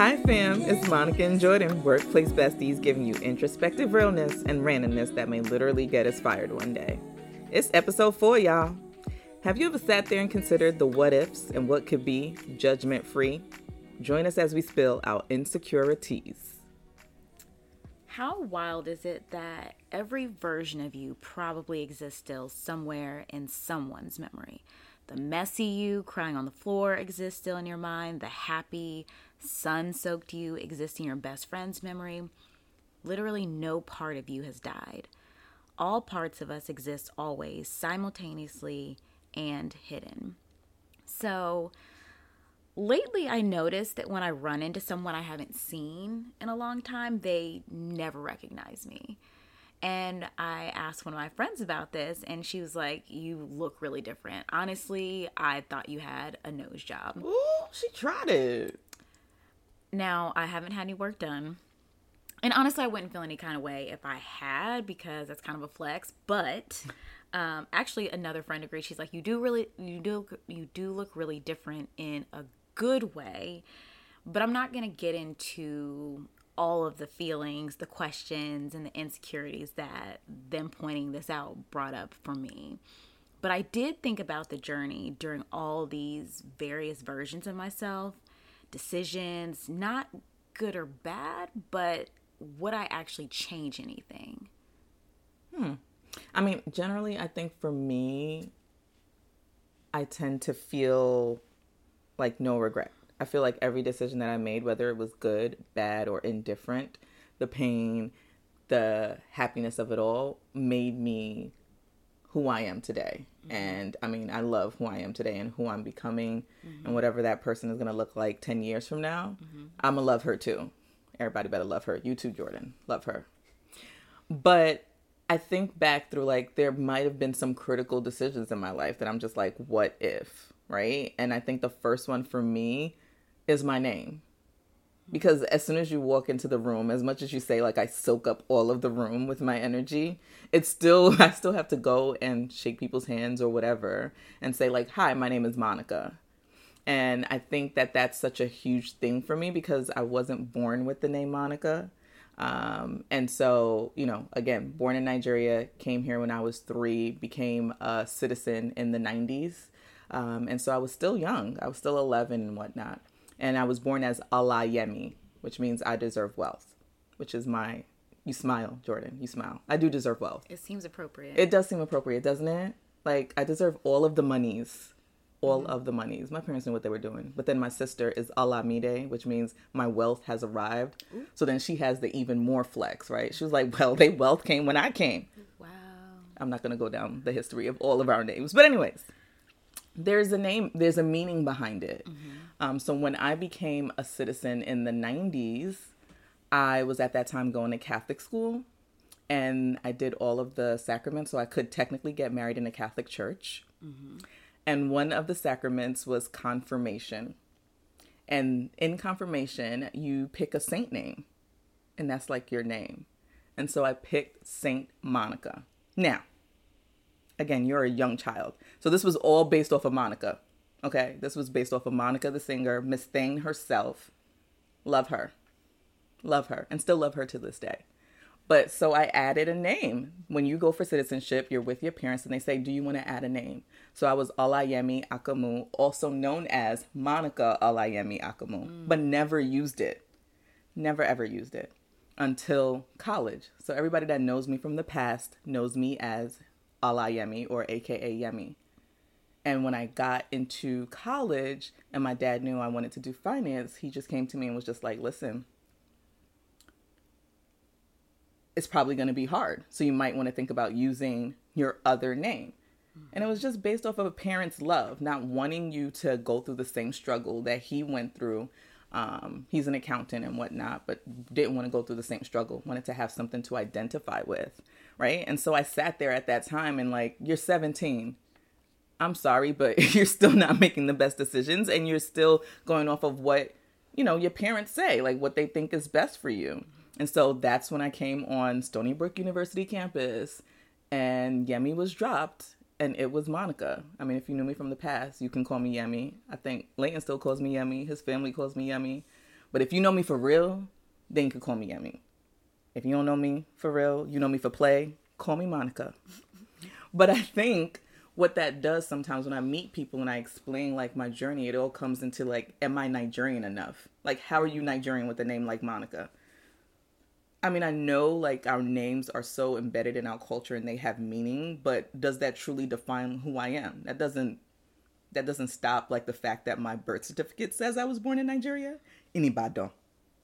Hi, fam. It's Monica and Jordan, workplace besties, giving you introspective realness and randomness that may literally get us fired one day. It's episode four, y'all. Have you ever sat there and considered the what ifs and what could be judgment free? Join us as we spill our insecurities. How wild is it that every version of you probably exists still somewhere in someone's memory? The messy you crying on the floor exists still in your mind. The happy, sun soaked you exists in your best friend's memory. Literally, no part of you has died. All parts of us exist always, simultaneously and hidden. So, lately I noticed that when I run into someone I haven't seen in a long time, they never recognize me. And I asked one of my friends about this, and she was like, You look really different. Honestly, I thought you had a nose job. Ooh, she tried it. Now, I haven't had any work done. And honestly, I wouldn't feel any kind of way if I had because that's kind of a flex. But um, actually, another friend agreed. She's like, "You do really, you do, you do look really different in a good way." But I'm not gonna get into all of the feelings, the questions, and the insecurities that them pointing this out brought up for me. But I did think about the journey during all these various versions of myself, decisions, not good or bad, but would I actually change anything? Hmm. I mean, generally, I think for me, I tend to feel like no regret. I feel like every decision that I made, whether it was good, bad, or indifferent, the pain, the happiness of it all made me who I am today. Mm-hmm. And I mean, I love who I am today and who I'm becoming mm-hmm. and whatever that person is going to look like 10 years from now. Mm-hmm. I'm going to love her too. Everybody better love her. You too, Jordan. Love her. But I think back through like there might have been some critical decisions in my life that I'm just like, what if? Right. And I think the first one for me is my name. Because as soon as you walk into the room, as much as you say, like, I soak up all of the room with my energy, it's still, I still have to go and shake people's hands or whatever and say, like, hi, my name is Monica. And I think that that's such a huge thing for me because I wasn't born with the name Monica. Um, and so, you know, again, born in Nigeria, came here when I was three, became a citizen in the 90s. Um, and so I was still young, I was still 11 and whatnot and I was born as Olayemi, which means I deserve wealth, which is my. You smile, Jordan. You smile. I do deserve wealth. It seems appropriate. It does seem appropriate, doesn't it? Like I deserve all of the monies, all mm-hmm. of the monies. My parents knew what they were doing, but then my sister is Olamide, which means my wealth has arrived. Ooh. So then she has the even more flex, right? She was like, "Well, they wealth came when I came." Wow. I'm not gonna go down the history of all of our names, but anyways, there's a name, there's a meaning behind it. Mm-hmm. Um, so when I became a citizen in the 90s, I was at that time going to Catholic school and I did all of the sacraments. So I could technically get married in a Catholic church. Mm-hmm. And one of the sacraments was confirmation. And in confirmation, you pick a saint name, and that's like your name. And so I picked Saint Monica. Now, again, you're a young child. So this was all based off of Monica. Okay, this was based off of Monica the singer, Miss Thing herself. Love her. Love her. And still love her to this day. But so I added a name. When you go for citizenship, you're with your parents and they say, Do you want to add a name? So I was Olayemi Akamu, also known as Monica Olayemi Akamu, mm. but never used it. Never ever used it until college. So everybody that knows me from the past knows me as Olayemi or AKA Yemi. And when I got into college and my dad knew I wanted to do finance, he just came to me and was just like, listen, it's probably going to be hard. So you might want to think about using your other name. And it was just based off of a parent's love, not wanting you to go through the same struggle that he went through. Um, he's an accountant and whatnot, but didn't want to go through the same struggle, wanted to have something to identify with. Right. And so I sat there at that time and, like, you're 17 I'm sorry, but you're still not making the best decisions and you're still going off of what, you know, your parents say, like what they think is best for you. And so that's when I came on Stony Brook University campus and Yemi was dropped and it was Monica. I mean, if you knew me from the past, you can call me Yemi. I think Layton still calls me Yemi. His family calls me Yemi. But if you know me for real, then you can call me Yemi. If you don't know me for real, you know me for play, call me Monica. but I think what that does sometimes when I meet people and I explain like my journey, it all comes into like, am I Nigerian enough? Like, how are you Nigerian with a name like Monica? I mean, I know like our names are so embedded in our culture and they have meaning, but does that truly define who I am? That doesn't that doesn't stop like the fact that my birth certificate says I was born in Nigeria. Anybody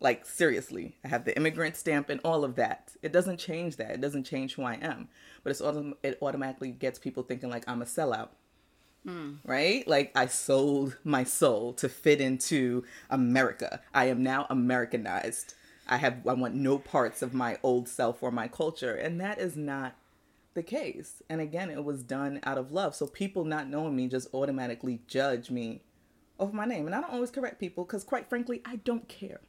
Like seriously, I have the immigrant stamp and all of that. It doesn't change that. It doesn't change who I am. But it's autom- it automatically gets people thinking like I'm a sellout. Mm. Right? Like I sold my soul to fit into America. I am now Americanized. I have I want no parts of my old self or my culture, and that is not the case. And again, it was done out of love. So people not knowing me just automatically judge me over my name, and I don't always correct people because, quite frankly, I don't care.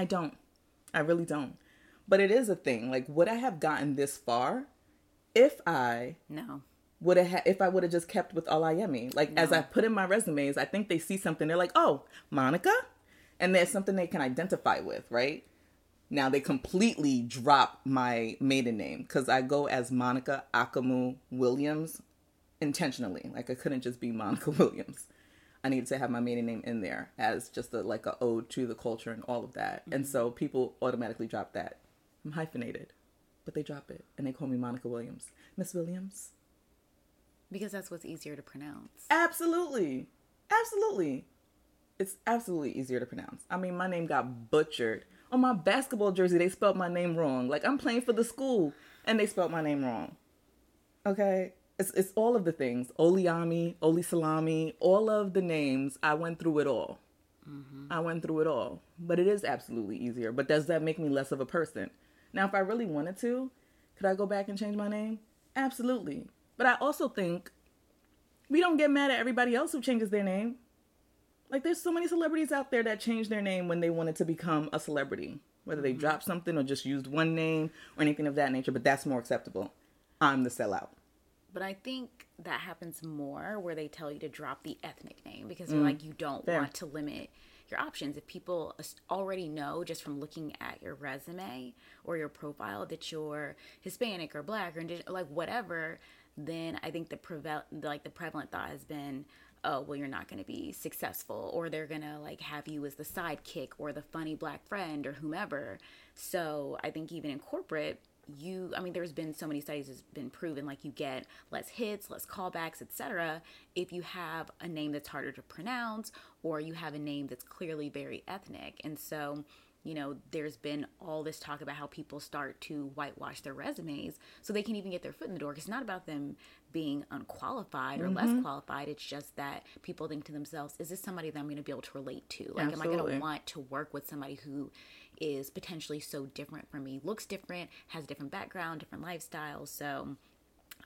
I don't. I really don't. But it is a thing. Like, would I have gotten this far if I no would have ha- if I would have just kept with Olayemi? Like, no. as I put in my resumes, I think they see something. They're like, "Oh, Monica." and there's something they can identify with, right? Now they completely drop my maiden name because I go as Monica Akamu Williams intentionally. Like I couldn't just be Monica Williams. I needed to have my maiden name in there as just a, like a ode to the culture and all of that. Mm-hmm. And so people automatically drop that. I'm hyphenated, but they drop it and they call me Monica Williams. Miss Williams. Because that's what's easier to pronounce. Absolutely. Absolutely it's absolutely easier to pronounce. I mean, my name got butchered. On my basketball jersey, they spelled my name wrong. Like I'm playing for the school and they spelled my name wrong. Okay? It's it's all of the things. Oliami, Oli Salami, all of the names. I went through it all. Mm-hmm. I went through it all. But it is absolutely easier. But does that make me less of a person? Now, if I really wanted to, could I go back and change my name? Absolutely. But I also think we don't get mad at everybody else who changes their name. Like there's so many celebrities out there that changed their name when they wanted to become a celebrity, whether they mm-hmm. dropped something or just used one name or anything of that nature, but that's more acceptable. I'm the sellout. But I think that happens more where they tell you to drop the ethnic name because they're mm. like you don't Fair. want to limit your options. If people already know just from looking at your resume or your profile that you're Hispanic or black or indigenous, like whatever, then I think the preval- like the prevalent thought has been, oh well you're not going to be successful or they're going to like have you as the sidekick or the funny black friend or whomever so i think even in corporate you i mean there's been so many studies has been proven like you get less hits less callbacks etc if you have a name that's harder to pronounce or you have a name that's clearly very ethnic and so you know, there's been all this talk about how people start to whitewash their resumes so they can even get their foot in the door. It's not about them being unqualified or mm-hmm. less qualified. It's just that people think to themselves, is this somebody that I'm going to be able to relate to? Like, Absolutely. am I going to want to work with somebody who is potentially so different from me, looks different, has a different background, different lifestyle? So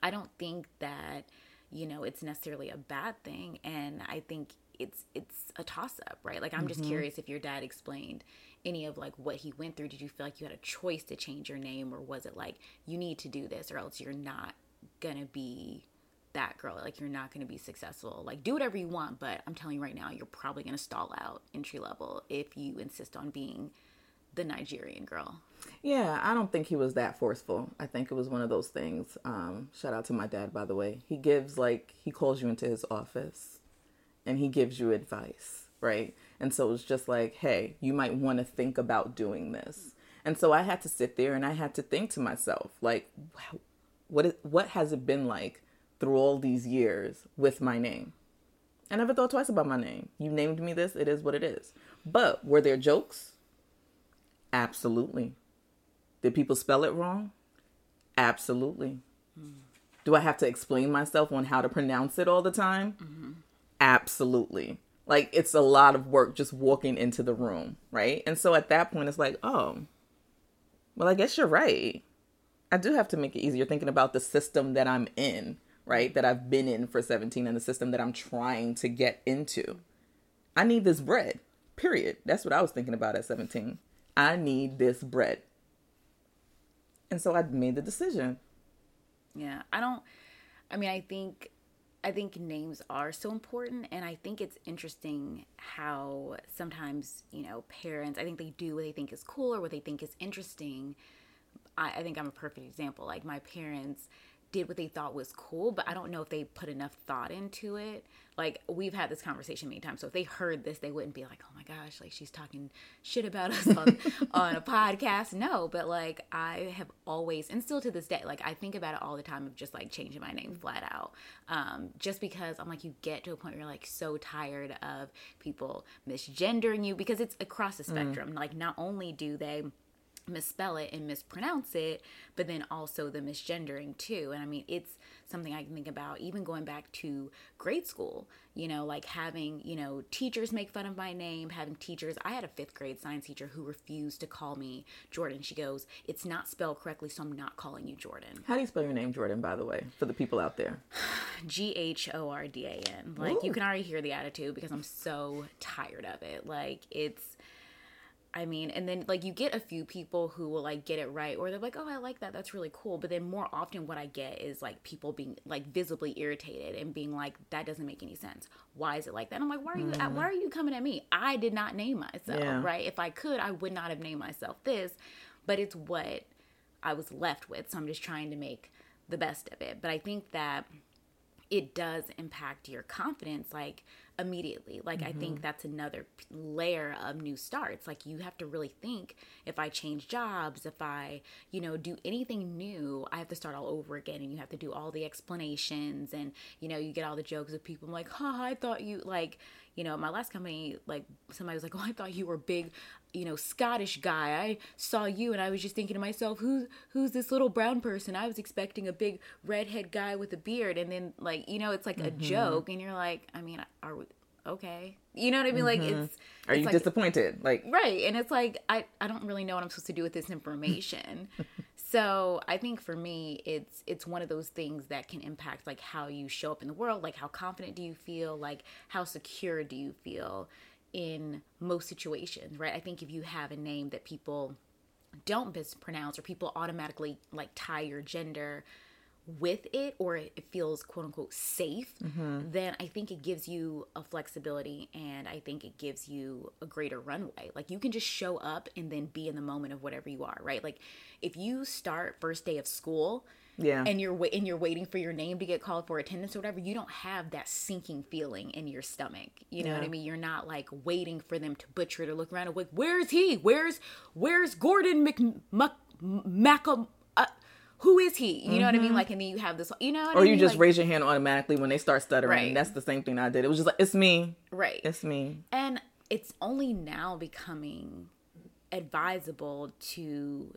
I don't think that, you know, it's necessarily a bad thing. And I think it's it's a toss up, right? Like I'm just mm-hmm. curious if your dad explained any of like what he went through. Did you feel like you had a choice to change your name or was it like you need to do this or else you're not going to be that girl like you're not going to be successful like do whatever you want but i'm telling you right now you're probably going to stall out entry level if you insist on being the nigerian girl yeah i don't think he was that forceful i think it was one of those things um, shout out to my dad by the way he gives like he calls you into his office and he gives you advice, right? And so it's just like, hey, you might want to think about doing this. And so I had to sit there and I had to think to myself, like, what is, what has it been like through all these years with my name? I never thought twice about my name. You named me this, it is what it is. But were there jokes? Absolutely. Did people spell it wrong? Absolutely. Mm. Do I have to explain myself on how to pronounce it all the time? Mm-hmm. Absolutely. Like it's a lot of work just walking into the room, right? And so at that point, it's like, oh, well, I guess you're right. I do have to make it easier thinking about the system that I'm in, right? That I've been in for 17 and the system that I'm trying to get into. I need this bread, period. That's what I was thinking about at 17. I need this bread. And so I made the decision. Yeah, I don't, I mean, I think I think names are so important, and I think it's interesting how sometimes you know parents. I think they do what they think is cool or what they think is interesting. I, I think I'm a perfect example. Like my parents did what they thought was cool, but I don't know if they put enough thought into it. Like we've had this conversation many times. So if they heard this, they wouldn't be like, "Oh my gosh, like she's talking shit about us on, on a podcast." No, but like I have always and still to this day, like I think about it all the time of just like changing my name flat out. Um, just because I'm like you get to a point where you're like so tired of people misgendering you because it's across the spectrum. Mm. Like not only do they misspell it and mispronounce it, but then also the misgendering too. And I mean, it's something I can think about even going back to grade school, you know, like having, you know, teachers make fun of my name, having teachers. I had a fifth grade science teacher who refused to call me Jordan. She goes, It's not spelled correctly, so I'm not calling you Jordan. How do you spell your name, Jordan, by the way, for the people out there? G H O R D A N. Like, Ooh. you can already hear the attitude because I'm so tired of it. Like, it's I mean, and then like you get a few people who will like get it right, or they're like, "Oh, I like that. That's really cool." But then more often, what I get is like people being like visibly irritated and being like, "That doesn't make any sense. Why is it like that?" And I'm like, "Why are you? Mm. Why are you coming at me? I did not name myself, yeah. right? If I could, I would not have named myself this, but it's what I was left with. So I'm just trying to make the best of it. But I think that it does impact your confidence, like immediately. Like mm-hmm. I think mm-hmm. that's another layer of new starts. Like you have to really think if I change jobs, if I, you know, do anything new, I have to start all over again and you have to do all the explanations and you know, you get all the jokes of people like, "Ha, I thought you like, you know, my last company like somebody was like, "Oh, I thought you were big you know Scottish guy. I saw you and I was just thinking to myself, who's who's this little brown person? I was expecting a big redhead guy with a beard, and then like you know it's like mm-hmm. a joke, and you're like, I mean, are we okay? You know what I mean? Mm-hmm. Like it's. Are it's you like, disappointed? Like right, and it's like I I don't really know what I'm supposed to do with this information. so I think for me, it's it's one of those things that can impact like how you show up in the world. Like how confident do you feel? Like how secure do you feel? in most situations, right? I think if you have a name that people don't mispronounce or people automatically like tie your gender with it or it feels quote unquote safe, mm-hmm. then I think it gives you a flexibility and I think it gives you a greater runway. Like you can just show up and then be in the moment of whatever you are, right? Like if you start first day of school yeah and you're wa- and you're waiting for your name to get called for attendance or whatever you don't have that sinking feeling in your stomach you know yeah. what i mean you're not like waiting for them to butcher it or look around and like where's he where's where's gordon mc Macam, uh, who is he? You mm-hmm. know what I mean? Mm-hmm. Like, and then you have this, you know, or I you just like, raise your hand automatically when they start stuttering. Right. That's the same thing I did. It was just like, it's me. Right. It's me. And it's only now becoming advisable to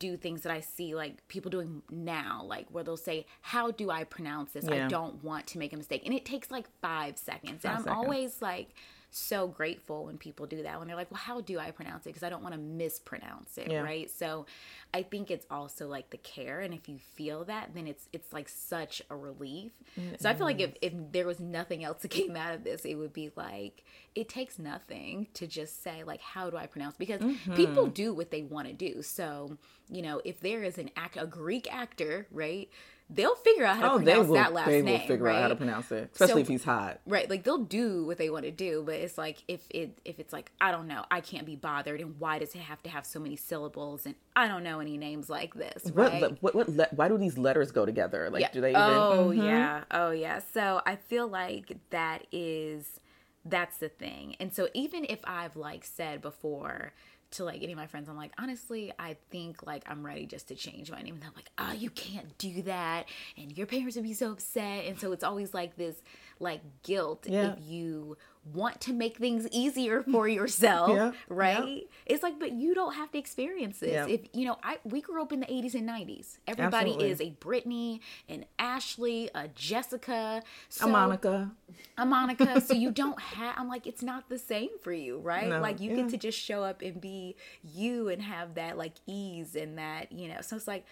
do things that I see like people doing now, like where they'll say, How do I pronounce this? Yeah. I don't want to make a mistake. And it takes like five seconds. Five and I'm seconds. always like, so grateful when people do that when they're like well how do i pronounce it? Because i don't want to mispronounce it yeah. right? So i think it's also like the care and if you feel that then it's it's like such a relief. It so i feel like if, if there was nothing else that came out of this it would be like it takes nothing to just say like how do i pronounce? Because mm-hmm. people do what they want to do. So you know if there is an act a greek actor right they'll figure out how to oh, pronounce will, that last they name. They will figure right? out how to pronounce it, especially so, if he's hot. Right, like they'll do what they want to do, but it's like if it if it's like I don't know, I can't be bothered, and why does it have to have so many syllables? And I don't know any names like this. Right? What, what, what le- why do these letters go together? Like, yeah. do they? Even... Oh mm-hmm. yeah, oh yeah. So I feel like that is that's the thing, and so even if I've like said before to like any of my friends, I'm like, honestly, I think like I'm ready just to change my name. And they're like, oh, you can't do that. And your parents would be so upset. And so it's always like this like guilt yeah. if you want to make things easier for yourself, yeah. right? Yeah. It's like, but you don't have to experience this. Yeah. If you know, I we grew up in the 80s and 90s. Everybody Absolutely. is a Brittany, an Ashley, a Jessica, so, a Monica, a Monica. so you don't have. I'm like, it's not the same for you, right? No. Like you get to just show up and be you and have that like ease and that you know. So it's like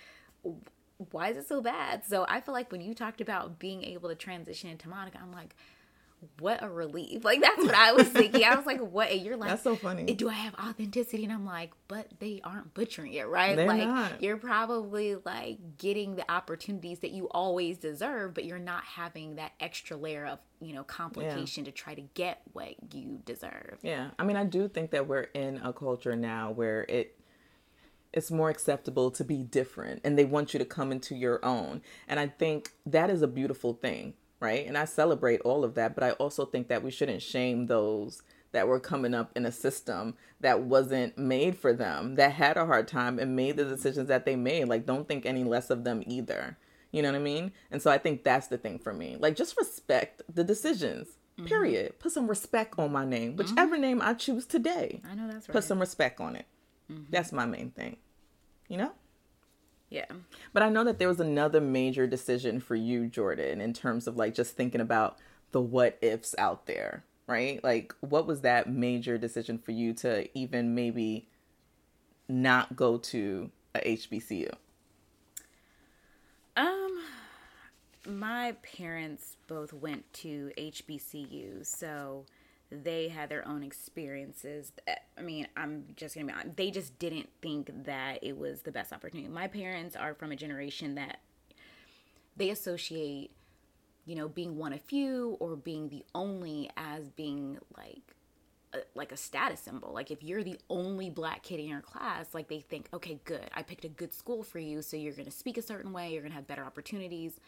why is it so bad? So I feel like when you talked about being able to transition into Monica, I'm like, what a relief. Like that's what I was thinking. I was like, what? And you're like, That's so funny. Do I have authenticity? And I'm like, but they aren't butchering it, right? They're like not. you're probably like getting the opportunities that you always deserve, but you're not having that extra layer of, you know, complication to try to get what you deserve. Yeah. I mean, I do think that we're in a culture now where it it's more acceptable to be different and they want you to come into your own. And I think that is a beautiful thing, right? And I celebrate all of that, but I also think that we shouldn't shame those that were coming up in a system that wasn't made for them, that had a hard time and made the decisions that they made. Like don't think any less of them either. You know what I mean? And so I think that's the thing for me. Like just respect the decisions. Mm-hmm. Period. Put some respect on my name, whichever mm-hmm. name I choose today. I know that's right. Put some respect on it. Mm-hmm. That's my main thing. You know? Yeah. But I know that there was another major decision for you, Jordan, in terms of like just thinking about the what ifs out there, right? Like, what was that major decision for you to even maybe not go to a HBCU? Um, my parents both went to HBCU, so they had their own experiences. Eh, I mean, I'm just gonna be honest, they just didn't think that it was the best opportunity. My parents are from a generation that they associate, you know, being one of few or being the only as being like a, like a status symbol. Like if you're the only black kid in your class, like they think, okay, good, I picked a good school for you, so you're gonna speak a certain way, you're gonna have better opportunities,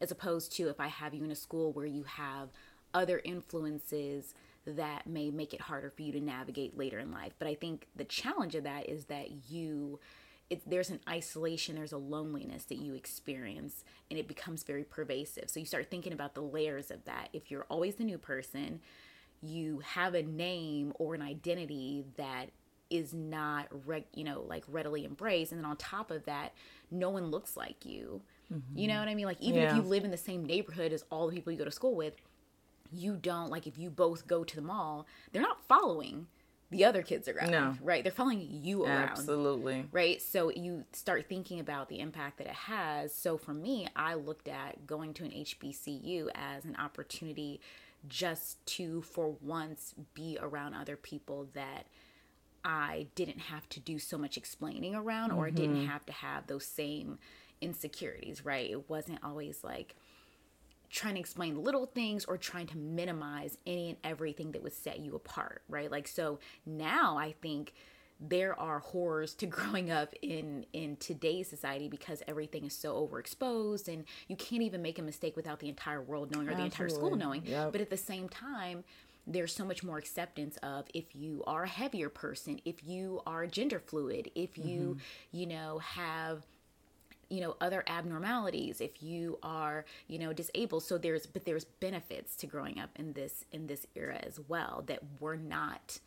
as opposed to if I have you in a school where you have other influences that may make it harder for you to navigate later in life. But I think the challenge of that is that you it, there's an isolation, there's a loneliness that you experience, and it becomes very pervasive. So you start thinking about the layers of that. If you're always the new person, you have a name or an identity that is not reg, you know like readily embraced and then on top of that no one looks like you you mm-hmm. know what i mean like even if you live in the same neighborhood as all the people you go to school with you don't like if you both go to the mall they're not following the other kids around No. right they're following you around Absolutely. right? So you start thinking about the impact that it has. So for me, I looked at going to an HBCU as an opportunity just to, for once, be around other people that I didn't have to do so much explaining around or didn't mm-hmm. have to have those same insecurities, right? It wasn't always like, trying to explain little things or trying to minimize any and everything that would set you apart, right? Like so now I think there are horrors to growing up in in today's society because everything is so overexposed and you can't even make a mistake without the entire world knowing or the entire school knowing. Yep. But at the same time, there's so much more acceptance of if you are a heavier person, if you are gender fluid, if you, mm-hmm. you know, have you know other abnormalities if you are you know disabled. So there's but there's benefits to growing up in this in this era as well that were not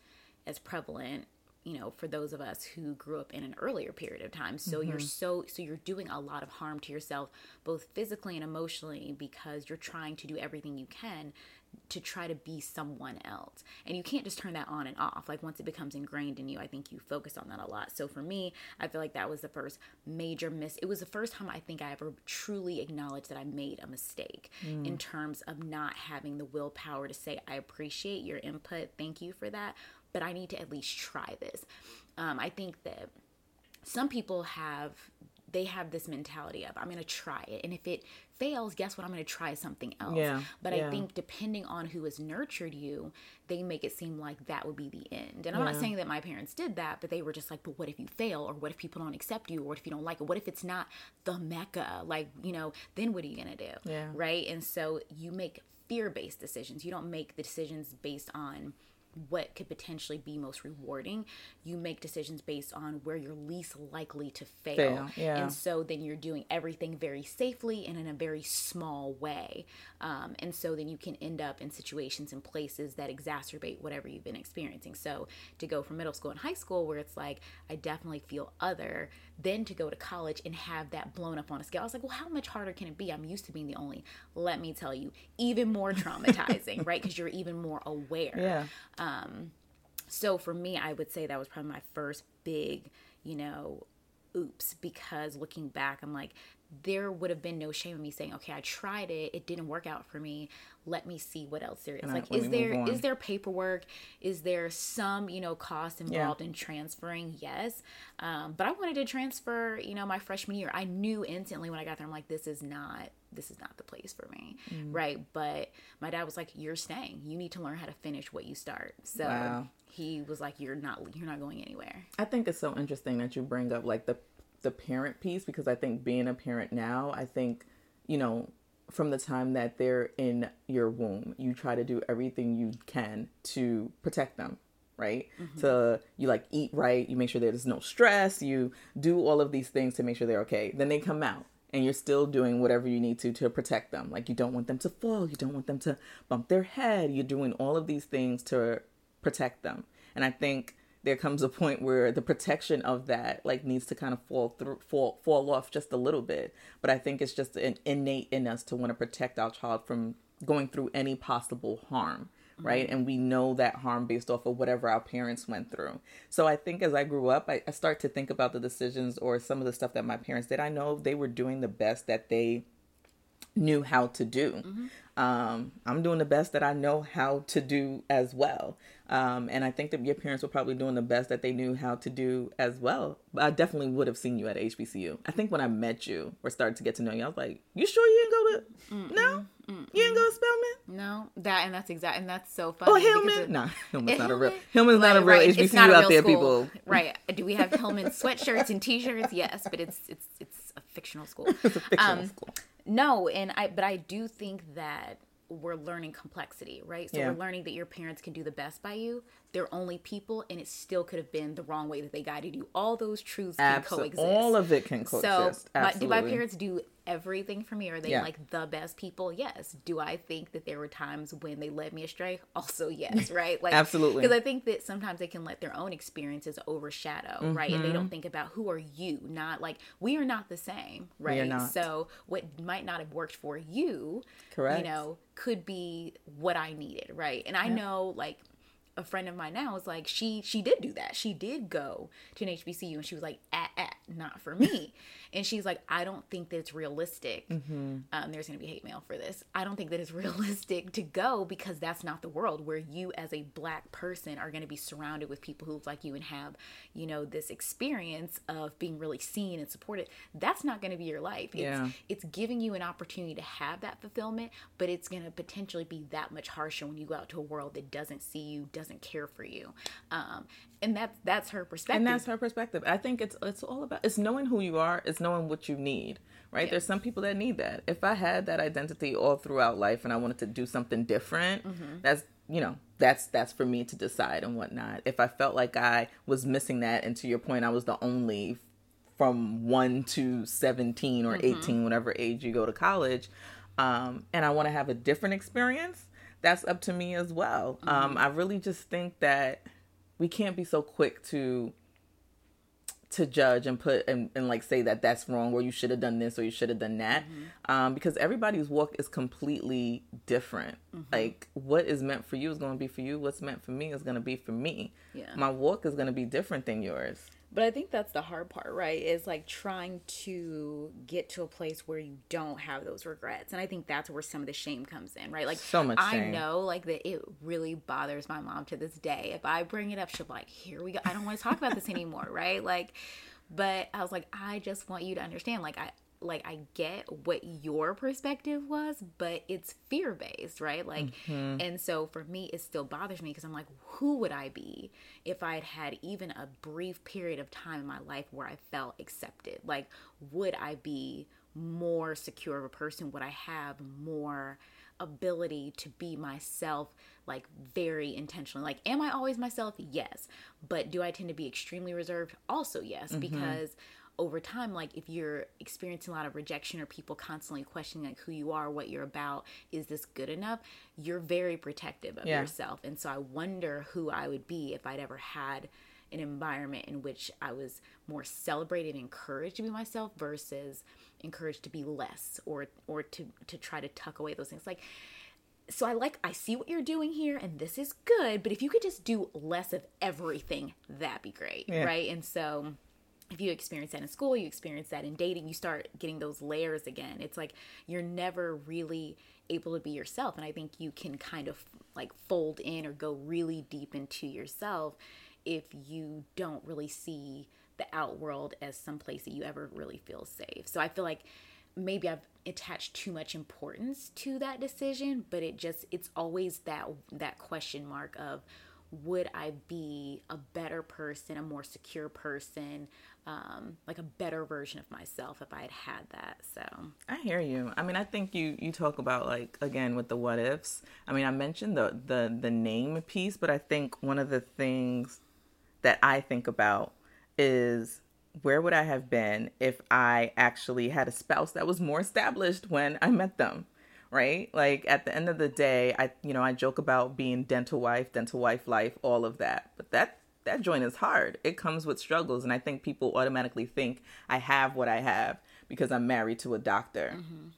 as prevalent you know for those of us who grew up in an earlier period of time so you're mm-hmm. so so you're doing a lot of harm to yourself both physically and emotionally because you're trying to do everything you can to try to be someone else. And you can't just turn that on and off. Like once it becomes ingrained in you, I think you focus on that a lot. So for me, I feel like that was the first major miss. It was the first time I think I ever truly acknowledged that I made a mistake in mm. terms of not having the willpower to say, I appreciate your input. Thank you for that. But I need to at least try this. Um, I think that some people have they have this mentality of I'm going to try it and if it fails guess what I'm going to try something else. Yeah, But I think depending on who has nurtured you, they make it seem like that would be the end. And I'm not saying that my parents did that, but they were just like, but what if you fail or what if people don't accept you or what if you don't like it? What if it's not the mecca? Like, you know, then what are you going to do? Yeah. Right? And so you make fear-based decisions. You don't make the decisions based on what could potentially be most rewarding. You make decisions based on where you're least likely to fail. Fail, yeah. And so then you're doing everything very safely and in a very small way. Um, and so then you can end up in situations and places that exacerbate whatever you've been experiencing. So to go from middle school and high school, where it's like, I definitely feel other, then to go to college and have that blown up on a scale. I was like, well, how much harder can it be? I'm used to being the only. Let me tell you, even more traumatizing, right? Because you're even more aware Yeah. Um, so for me i would say that was probably my first big you know oops because looking back i'm like there would have been no shame in me saying, okay, I tried it, it didn't work out for me. Let me see what else there is. And like, is there is there on. is there paperwork? Is there some you know cost involved in transferring? Yes, um, but I wanted to transfer. You know, my freshman year, I knew instantly when I got there, I'm like, this is not this is not the place for me, Mm. right? But my dad was like, you're staying. You need to learn how to finish what you start. So Wow. he was like, you're not you're not going anywhere. I think it's so interesting that you bring up like the the parent piece because I think being a parent now, I think, you know, from the time that they're in your womb, you try to do everything you can to protect them, right? Mm-hmm. So you like eat right, you make sure there's no stress, you do all of these things to make sure they're okay. Then they come out and you're still doing whatever you need to to protect them. Like you don't want them to fall, you don't want them to bump their head. You're doing all of these things to protect them. And I think there comes a point where the protection of that like needs to kind of fall through fall fall off just a little bit. But I think it's just an innate in us to want to protect our child from going through any possible harm. Right. And we know that harm based off of whatever our parents went through. So I think as I grew up, I, I start to think about the decisions or some of the stuff that my parents did. I know they were doing the best that they knew how to do. Um, I'm doing the best that I know how to do as well. Um, and I think that your parents were probably doing the best that they knew how to do as well. But I definitely would have seen you at HBCU. I think when I met you or started to get to know you, I was like, "You sure you didn't go to? No, you didn't go to Spelman No, that and that's exact and that's so funny. because Hillman? Nah, Hillman's not a real. Hillman's not a real right. HBCU a out there, school. people. Right? Do we have Hillman sweatshirts and T-shirts? Yes, but it's it's it's a fictional school. It's a fictional Um, school. No, and I but I do think that we're learning complexity, right? So Yeah. we're learning that your parents can do the best by you. They're only people, and it still could have been the wrong way that they guided you. All those truths can Absolutely, coexist. all of it can So, coexist. my, do my parents do everything for me? Are they Yeah. like the best people? Yes. Do I think that there were times when they led me astray? Also, yes. Right? Like Absolutely. Because I think that sometimes they can let their own experiences overshadow, right? And they Mm-hmm. don't think about who are you, not like we are not the same, right? So what might not have worked for you, Correct. you know, could be what I needed, right? And I know like a friend of mine now is like she she did do that. She did go to an HBCU and she was like, at not for me. and she's like, I don't think that it's realistic. Mm-hmm. Um, there's gonna be hate mail for this. I don't think that it's realistic to go because that's not the world where you as a black person are gonna be surrounded with people who look like you and have, you know, this experience of being really seen and supported. That's not gonna be your life. It's, Yeah. it's giving you an opportunity to have that fulfillment, but it's going to potentially be that much harsher when you go out to a world that doesn't see you, doesn't care for you. Um, and that's that's her perspective. and that's her perspective. I think it's it's all about it's knowing who you are, it's knowing what you need, right? Yeah. There's some people that need that. If I had that identity all throughout life and I wanted to do something different, Mm-hmm. that's you know that's that's for me to decide and whatnot. If I felt like I was missing that, and to your point, I was the only from one to seventeen or Mm-hmm. eighteen, whatever age you go to college, um, and I want to have a different experience. That's up to me as well. Mm-hmm. Um, I really just think that we can't be so quick to to judge and put and, and like say that that's wrong or you should have done this or you should have done that Mm-hmm. um, because everybody's walk is completely different Mm-hmm. like what is meant for you is going to be for you what's meant for me is going to be for me Yeah. my walk is going to be different than yours but I think that's the hard part, right? Is like trying to get to a place where you don't have those regrets. And I think that's where some of the shame comes in, right? Like So much I shame. know like that it really bothers my mom to this day. If I bring it up, she'll be like, here we go. I don't want to talk about this anymore, right? Like but I was like, I just want you to understand, like I like I get what your perspective was, but it's fear based, right? Like, mm-hmm. and so for me, it still bothers me because I'm like, who would I be if I had had even a brief period of time in my life where I felt accepted? Like, would I be more secure of a person? Would I have more ability to be myself like very intentionally like am i always myself yes but do i tend to be extremely reserved also yes mm-hmm. because over time like if you're experiencing a lot of rejection or people constantly questioning like who you are what you're about is this good enough you're very protective of Yeah. yourself and so i wonder who i would be if i'd ever had an environment in which i was more celebrated and encouraged to be myself versus encouraged to be less or or to to try to tuck away those things like so I like I see what you're doing here and this is good, but if you could just do less of everything, that'd be great, Yeah. right? And so if you experience that in school, you experience that in dating, you start getting those layers again. It's like you're never really able to be yourself. And I think you can kind of like fold in or go really deep into yourself if you don't really see the outworld as some place that you ever really feel safe. So I feel like maybe I've attached too much importance to that decision, but it just it's always that that question mark of would I be a better person, a more secure person, um, like a better version of myself if I had had that. So I hear you. I mean, I think you you talk about like again with the what ifs. I mean, I mentioned the the the name piece, but I think one of the things that I think about is where would I have been if I actually had a spouse that was more established when I met them? Right? Like at the end of the day, I you know, I joke about being dental wife, dental wife life, all of that. But that that joint is hard. It comes with struggles and I think people automatically think I have what I have because I'm married to a doctor. Mm-hmm.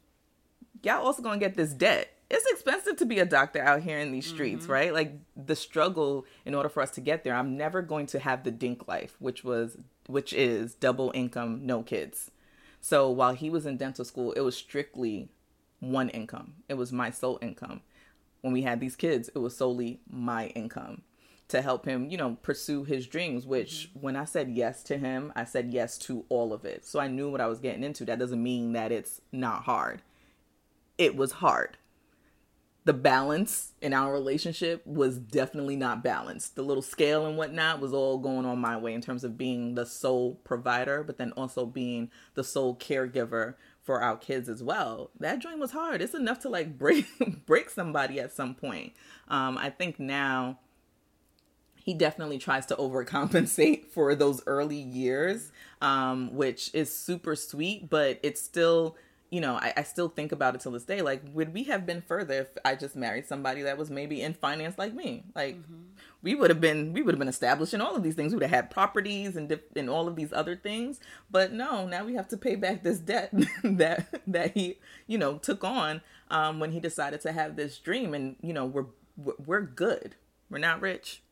Y'all also going to get this debt it's expensive to be a doctor out here in these streets, mm-hmm. right? Like the struggle in order for us to get there. I'm never going to have the dink life, which was which is double income, no kids. So while he was in dental school, it was strictly one income. It was my sole income. When we had these kids, it was solely my income to help him, you know, pursue his dreams, which mm-hmm. when I said yes to him, I said yes to all of it. So I knew what I was getting into. That doesn't mean that it's not hard. It was hard the balance in our relationship was definitely not balanced. The little scale and whatnot was all going on my way in terms of being the sole provider, but then also being the sole caregiver for our kids as well. That joint was hard. It's enough to like break break somebody at some point. Um, I think now he definitely tries to overcompensate for those early years, um, which is super sweet, but it's still you know, I, I, still think about it till this day. Like, would we have been further if I just married somebody that was maybe in finance like me? Like, mm-hmm. we would have been, we would have been established in all of these things. We would have had properties and dip, and all of these other things. But no, now we have to pay back this debt that that he, you know, took on um, when he decided to have this dream. And you know, we're we're good. We're not rich.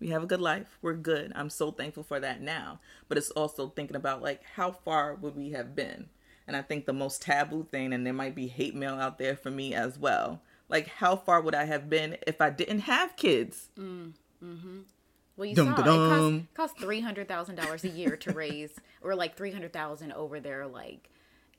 We have a good life. We're good. I'm so thankful for that now. But it's also thinking about like how far would we have been and I think the most taboo thing, and there might be hate mail out there for me as well. Like, how far would I have been if I didn't have kids? Mm, hmm Well, you dum, saw dum, it costs, three hundred thousand dollars a year to raise, or like three hundred thousand over their like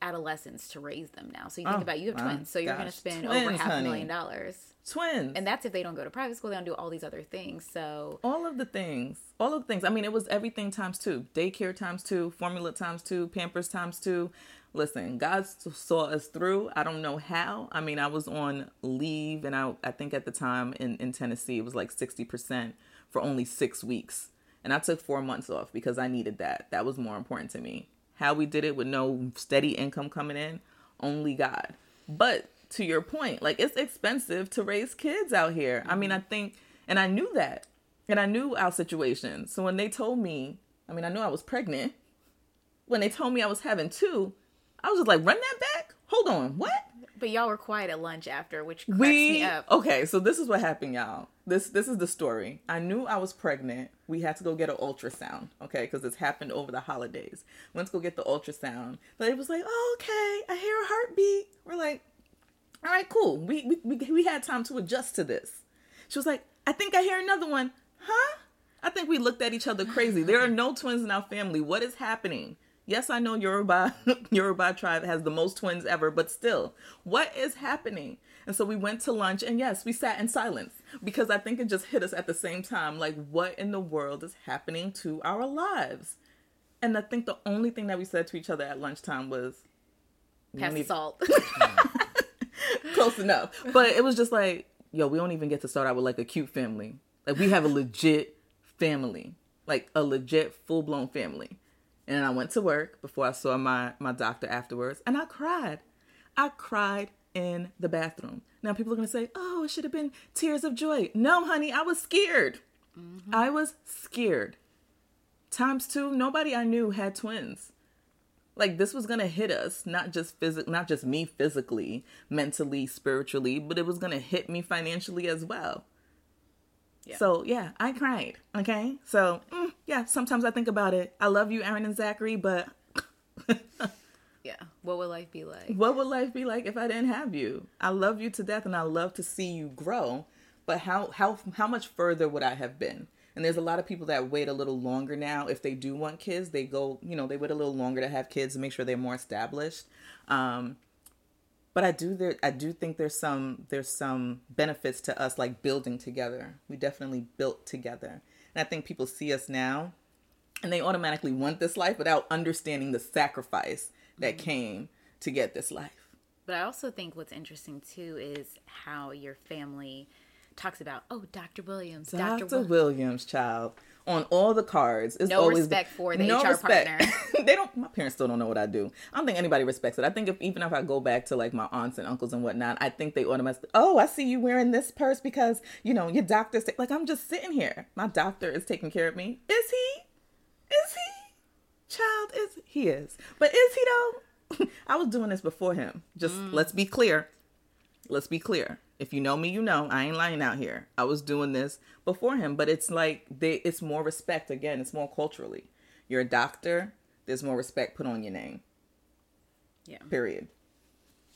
adolescents to raise them now. So you think oh, about you have twins, so you're going to spend twins, over half honey. a million dollars. Twins, and that's if they don't go to private school. They don't do all these other things. So all of the things, all of the things. I mean, it was everything times two: daycare times two, formula times two, Pampers times two listen, God saw us through. I don't know how. I mean, I was on leave, and I, I think at the time in, in Tennessee, it was like 60% for only six weeks. And I took four months off because I needed that. That was more important to me. How we did it with no steady income coming in, only God. But to your point, like it's expensive to raise kids out here. I mean, I mm-hmm. think, and I knew that, and I knew our situation. So when they told me, I mean, I knew I was pregnant. When they told me I was having two, I was just like, run that back? Hold on, what? But y'all were quiet at lunch after, which cracks we, me up. Okay, so this is what happened, y'all. This this is the story. I knew I was pregnant. We had to go get an ultrasound, okay, because it's happened over the holidays. Went to go get the ultrasound. But it was like, oh, okay, I hear a heartbeat. We're like, all right, cool. We, we we we had time to adjust to this. She was like, I think I hear another one. Huh? I think we looked at each other crazy. There are no twins in our family. What is happening? Yes, I know Yoruba Yoruba tribe has the most twins ever, but still, what is happening? And so we went to lunch and yes, we sat in silence because I think it just hit us at the same time like what in the world is happening to our lives? And I think the only thing that we said to each other at lunchtime was pass need- salt. Close enough. But it was just like, yo, we don't even get to start out with like a cute family. Like we have a legit family. Like a legit full blown family. And I went to work before I saw my, my doctor afterwards, and I cried. I cried in the bathroom. Now people are going to say, oh, it should have been tears of joy. No, honey, I was scared. Mm-hmm. I was scared. Times two, nobody I knew had twins. Like this was gonna hit us, not just physic, not just me physically, mentally, spiritually, but it was gonna hit me financially as well. Yeah. So yeah, I cried. Okay, so mm, yeah, sometimes I think about it. I love you, Aaron and Zachary, but Yeah. What would life be like? what would life be like if I didn't have you? I love you to death, and I love to see you grow. But how how how much further would I have been? And there's a lot of people that wait a little longer now. If they do want kids, they go, you know, they wait a little longer to have kids and make sure they're more established. Um, but I do there I do think there's some there's some benefits to us like building together. We definitely built together. And I think people see us now and they automatically want this life without understanding the sacrifice that mm-hmm. came to get this life. But I also think what's interesting too is how your family talks about, oh, Dr. Williams, Dr. Dr. Wil- Williams, child, on all the cards. It's No always respect for the HR partner. they don't. My parents still don't know what I do. I don't think anybody respects it. I think if even if I go back to like my aunts and uncles and whatnot, I think they automatically. Oh, I see you wearing this purse because you know your doctor's ta-" like I'm just sitting here. My doctor is taking care of me. Is he? Is he? Child is he is, but is he though? I was doing this before him. Just Mm. let's be clear. Let's be clear. If you know me, you know I ain't lying out here. I was doing this before him, but it's like they it's more respect again, it's more culturally. You're a doctor, there's more respect put on your name. Yeah. Period.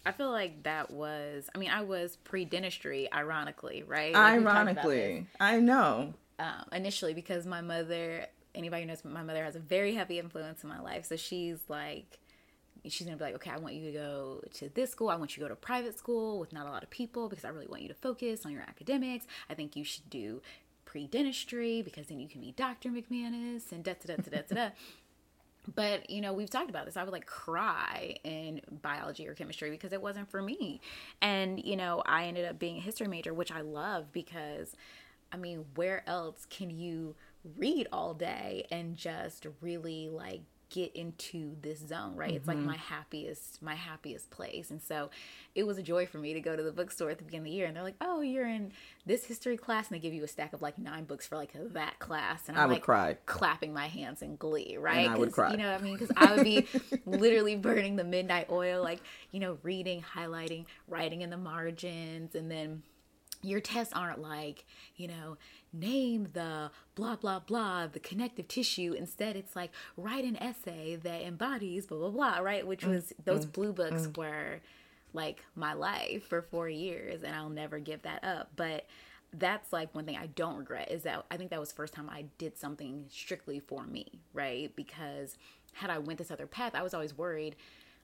I feel like that was, I mean, I was pre dentistry, ironically, right? Like, we talked about this. Ironically, I know. um, initially because my mother, anybody who knows my mother has a very heavy influence in my life. So she's like, she's gonna be like, okay, I want you to go to this school. I want you to go to private school with not a lot of people because I really want you to focus on your academics. I think you should do pre dentistry because then you can be Dr. McManus and da da da da da da. But you know, we've talked about this. I would like cry in biology or chemistry because it wasn't for me. And you know, I ended up being a history major, which I love because I mean, where else can you read all day and just really like get into this zone, right? It's like mm-hmm. my happiest my happiest place. And so it was a joy for me to go to the bookstore at the beginning of the year and they're like, "Oh, you're in this history class." And they give you a stack of like nine books for like that class. And I'm I would like cry. clapping my hands in glee, right? I would cry. You know what I mean? Because I would be literally burning the midnight oil, like, you know, reading, highlighting, writing in the margins. And then your tests aren't like, you know, name the blah, blah, blah, the connective tissue. Instead, it's like, write an essay that embodies blah, blah, blah, right? Which mm, was, those mm, blue books mm. were like my life for four years, and I'll never give that up. But that's like one thing I don't regret is that I think that was the first time I did something strictly for me, right? Because had I went this other path, I was always worried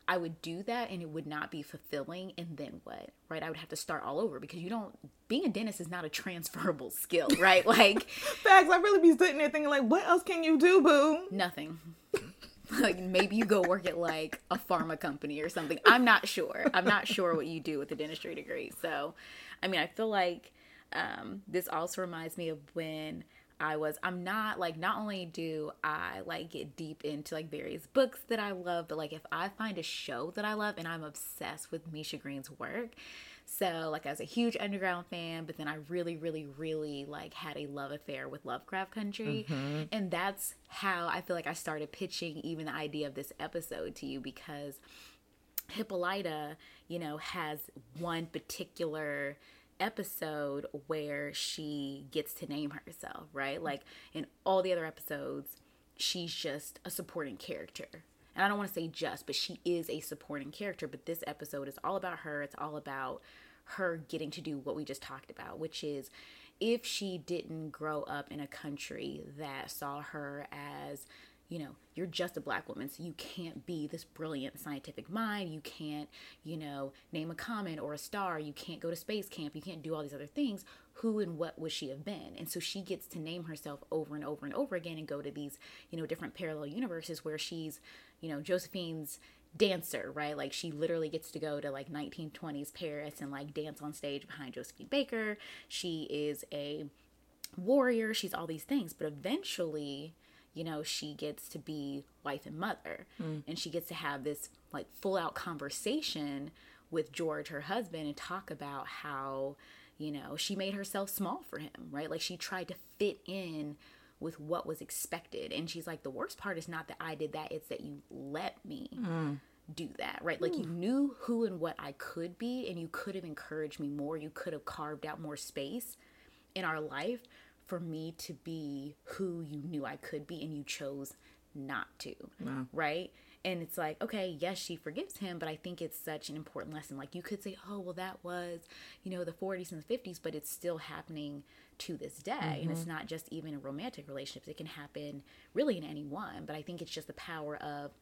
I would do that and it would not be fulfilling and then what? Right? I would have to start all over because you don't being a dentist is not a transferable skill, right? Like Facts. I really be sitting there thinking like, what else can you do, boo? nothing. like maybe you go work at like a pharma company or something. I'm not sure. I'm not sure what you do with a dentistry degree. So, I mean, I feel like um, this also reminds me of when I was. I'm not like. Not only do I like get deep into like various books that I love, but like if I find a show that I love and I'm obsessed with Misha Green's work. So like I was a huge underground fan, but then I really, really, really like had a love affair with Lovecraft Country. Mm-hmm. And that's how I feel like I started pitching even the idea of this episode to you because Hippolyta, you know, has one particular episode where she gets to name herself, right? Like in all the other episodes, she's just a supporting character. And I don't want to say just, but she is a supporting character. But this episode is all about her. It's all about her getting to do what we just talked about, which is if she didn't grow up in a country that saw her as you know, you're just a black woman, so you can't be this brilliant scientific mind. You can't, you know, name a comet or a star. You can't go to space camp. You can't do all these other things. Who and what would she have been? And so she gets to name herself over and over and over again and go to these, you know, different parallel universes where she's, you know, Josephine's dancer, right? Like she literally gets to go to like 1920s Paris and like dance on stage behind Josephine Baker. She is a warrior. She's all these things. But eventually, you know, she gets to be wife and mother. Mm. And she gets to have this like full out conversation with George, her husband, and talk about how, you know, she made herself small for him, right? Like she tried to fit in with what was expected. And she's like, the worst part is not that I did that, it's that you let me mm. do that, right? Like you knew who and what I could be, and you could have encouraged me more. You could have carved out more space in our life for me to be who you knew I could be and you chose not to. Wow. Right? And it's like, okay, yes, she forgives him, but I think it's such an important lesson. Like you could say, oh, well, that was, you know, the 40s and the 50s, but it's still happening to this day. Mm-hmm. And it's not just even in romantic relationships, it can happen really in any one. But I think it's just the power of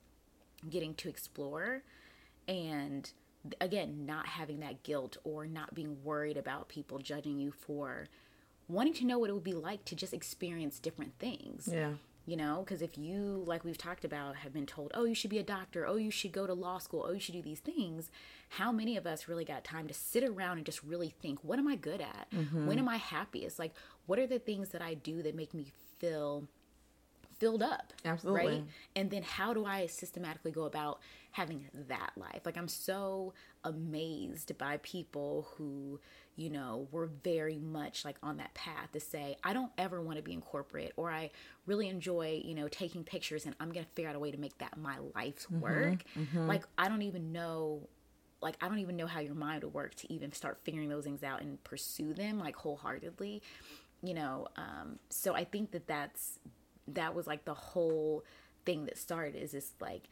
getting to explore and again not having that guilt or not being worried about people judging you for wanting to know what it would be like to just experience different things yeah you know because if you like we've talked about have been told oh you should be a doctor oh you should go to law school oh you should do these things how many of us really got time to sit around and just really think what am i good at mm-hmm. when am i happiest like what are the things that i do that make me feel filled up. Absolutely. Right. And then how do I systematically go about having that life? Like I'm so amazed by people who, you know, were very much like on that path to say, I don't ever want to be in corporate or I really enjoy, you know, taking pictures and I'm going to figure out a way to make that my life's mm-hmm, work. Mm-hmm. Like I don't even know like I don't even know how your mind would work to even start figuring those things out and pursue them like wholeheartedly you know um so i think that that's that was like the whole thing that started is this like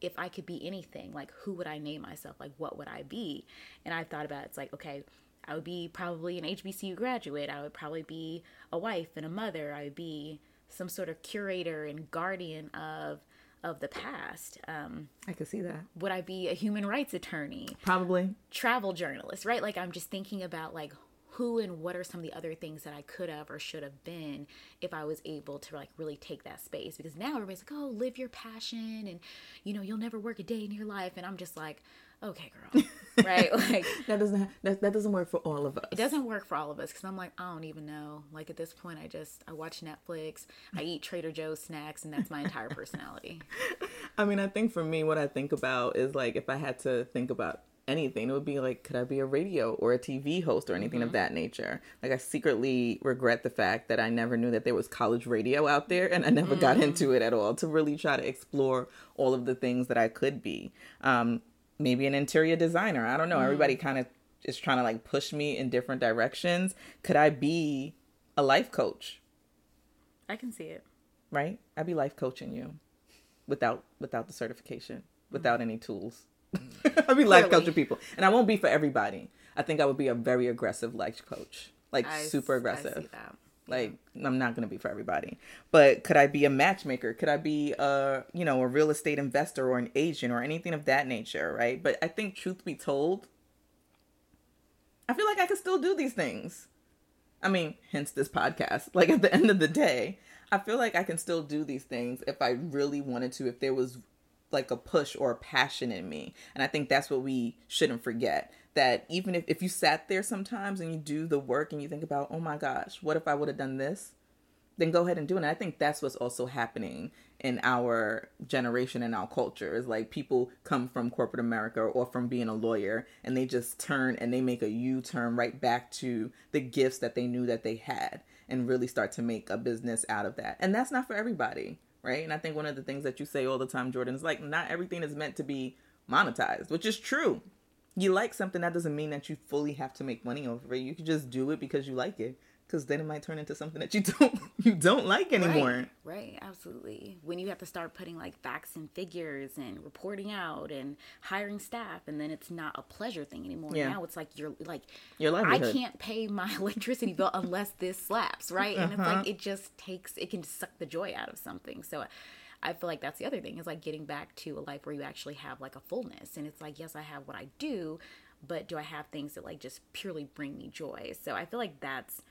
if I could be anything, like who would I name myself? Like what would I be? And I've thought about it, it's like, okay, I would be probably an HBCU graduate. I would probably be a wife and a mother. I would be some sort of curator and guardian of of the past. Um, I could see that. Would I be a human rights attorney? Probably. Travel journalist, right? Like I'm just thinking about like who and what are some of the other things that I could have or should have been if I was able to like really take that space because now everybody's like oh live your passion and you know you'll never work a day in your life and I'm just like okay girl right like that doesn't that, that doesn't work for all of us it doesn't work for all of us because i'm like i don't even know like at this point i just i watch netflix i eat trader joe's snacks and that's my entire personality i mean i think for me what i think about is like if i had to think about anything. It would be like, could I be a radio or a TV host or anything mm-hmm. of that nature? Like, I secretly regret the fact that I never knew that there was college radio out there and I never mm-hmm. got into it at all to really try to explore all of the things that I could be. Um, maybe an interior designer. I don't know. Mm-hmm. Everybody kind of is trying to like push me in different directions. Could I be a life coach? I can see it. Right? I'd be life coaching you without without the certification, without mm-hmm. any tools. I'll be life coaching people, and I won't be for everybody. I think I would be a very aggressive life coach, like I, super aggressive. Like I'm not gonna be for everybody, but could I be a matchmaker? Could I be a you know a real estate investor or an agent or anything of that nature? Right. But I think truth be told, I feel like I could still do these things. I mean, hence this podcast. Like at the end of the day, I feel like I can still do these things if I really wanted to. If there was like a push or a passion in me. And I think that's what we shouldn't forget. That even if, if you sat there sometimes and you do the work and you think about, oh my gosh, what if I would have done this? Then go ahead and do it. And I think that's what's also happening in our generation and our culture is like people come from corporate America or from being a lawyer and they just turn and they make a U turn right back to the gifts that they knew that they had and really start to make a business out of that. And that's not for everybody right? And I think one of the things that you say all the time, Jordan, is like not everything is meant to be monetized, which is true. You like something that doesn't mean that you fully have to make money over it. You can just do it because you like it because then it might turn into something that you don't you don't like anymore. Right, right, absolutely. When you have to start putting like facts and figures and reporting out and hiring staff, and then it's not a pleasure thing anymore. Yeah. Now it's like you're like your livelihood. I can't pay my electricity bill unless this slaps, right? And uh-huh. it's like uh-huh. it just takes it can suck the joy out of something. So. I feel like that's the other thing is like getting back to a life where you actually have like a fullness. And it's like, yes, I have what I do, but do I have things that like just purely bring me joy? So I feel like that's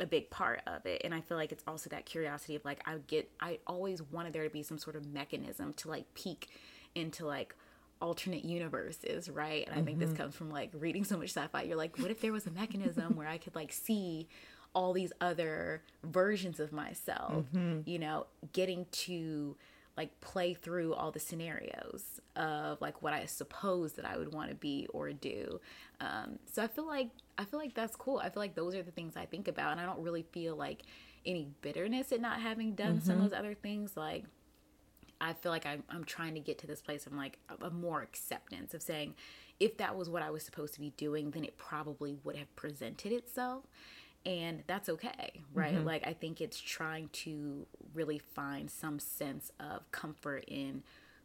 a big part of it and i feel like it's also that curiosity of like i get i always wanted there to be some sort of mechanism to like peek into like alternate universes right and i mm-hmm. think this mm-hmm. comes from like reading so much sci-fi you're like what if there was a mechanism where i could like see all these other versions of myself mm-hmm. you know getting to like play through all the scenarios of like what I suppose that I would want to be or do. Um, so I feel like I feel like that's cool. I feel like those are the things I think about, and I don't really feel like any bitterness at not having done mm-hmm. some of mm-hmm. those other things. Like I feel like I'm, I'm trying to get to this place of like a, a more acceptance of saying if that was what I was supposed to be doing, then it probably would have presented itself and that's okay right mm-hmm. like i think it's trying to really find some sense of comfort in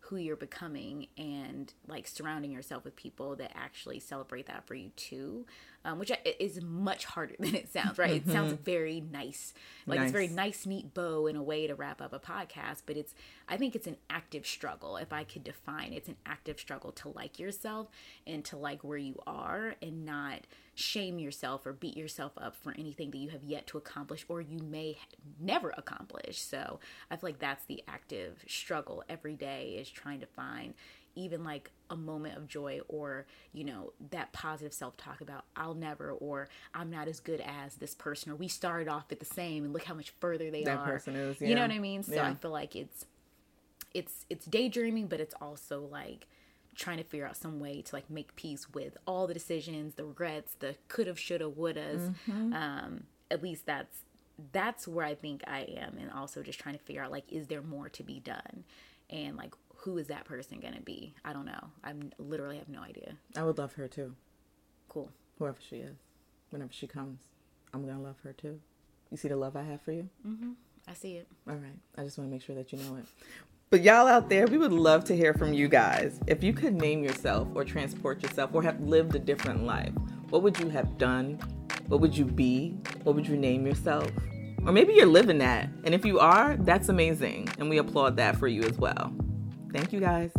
who you're becoming and like surrounding yourself with people that actually celebrate that for you too um, which is much harder than it sounds right mm-hmm. it sounds mm-hmm. very nice like nice. it's very nice neat bow in a way to wrap up a podcast but it's i think it's an active struggle if i could define it's an active struggle to like yourself and to like where you are and not shame yourself or beat yourself up for anything that you have yet to accomplish or you may never accomplish. So I feel like that's the active struggle every day is trying to find even like a moment of joy or you know that positive self-talk about i'll never or i'm not as good as this person or we started off at the same and look how much further they that are person is, yeah. you know what i mean so yeah. i feel like it's it's it's daydreaming but it's also like trying to figure out some way to like make peace with all the decisions, the regrets, the coulda, shoulda, wouldas. Mm-hmm. Um, at least that's that's where I think I am, and also just trying to figure out like, is there more to be done, and like, who is that person gonna be? I don't know. I literally have no idea. I would love her too. Cool. Whoever she is, whenever she comes, I'm gonna love her too. You see the love I have for you. Mm-hmm. I see it. All right. I just want to make sure that you know it. But y'all out there, we would love to hear from you guys. If you could name yourself or transport yourself or have lived a different life, what would you have done? What would you be? What would you name yourself? Or maybe you're living that. And if you are, that's amazing. And we applaud that for you as well. Thank you guys.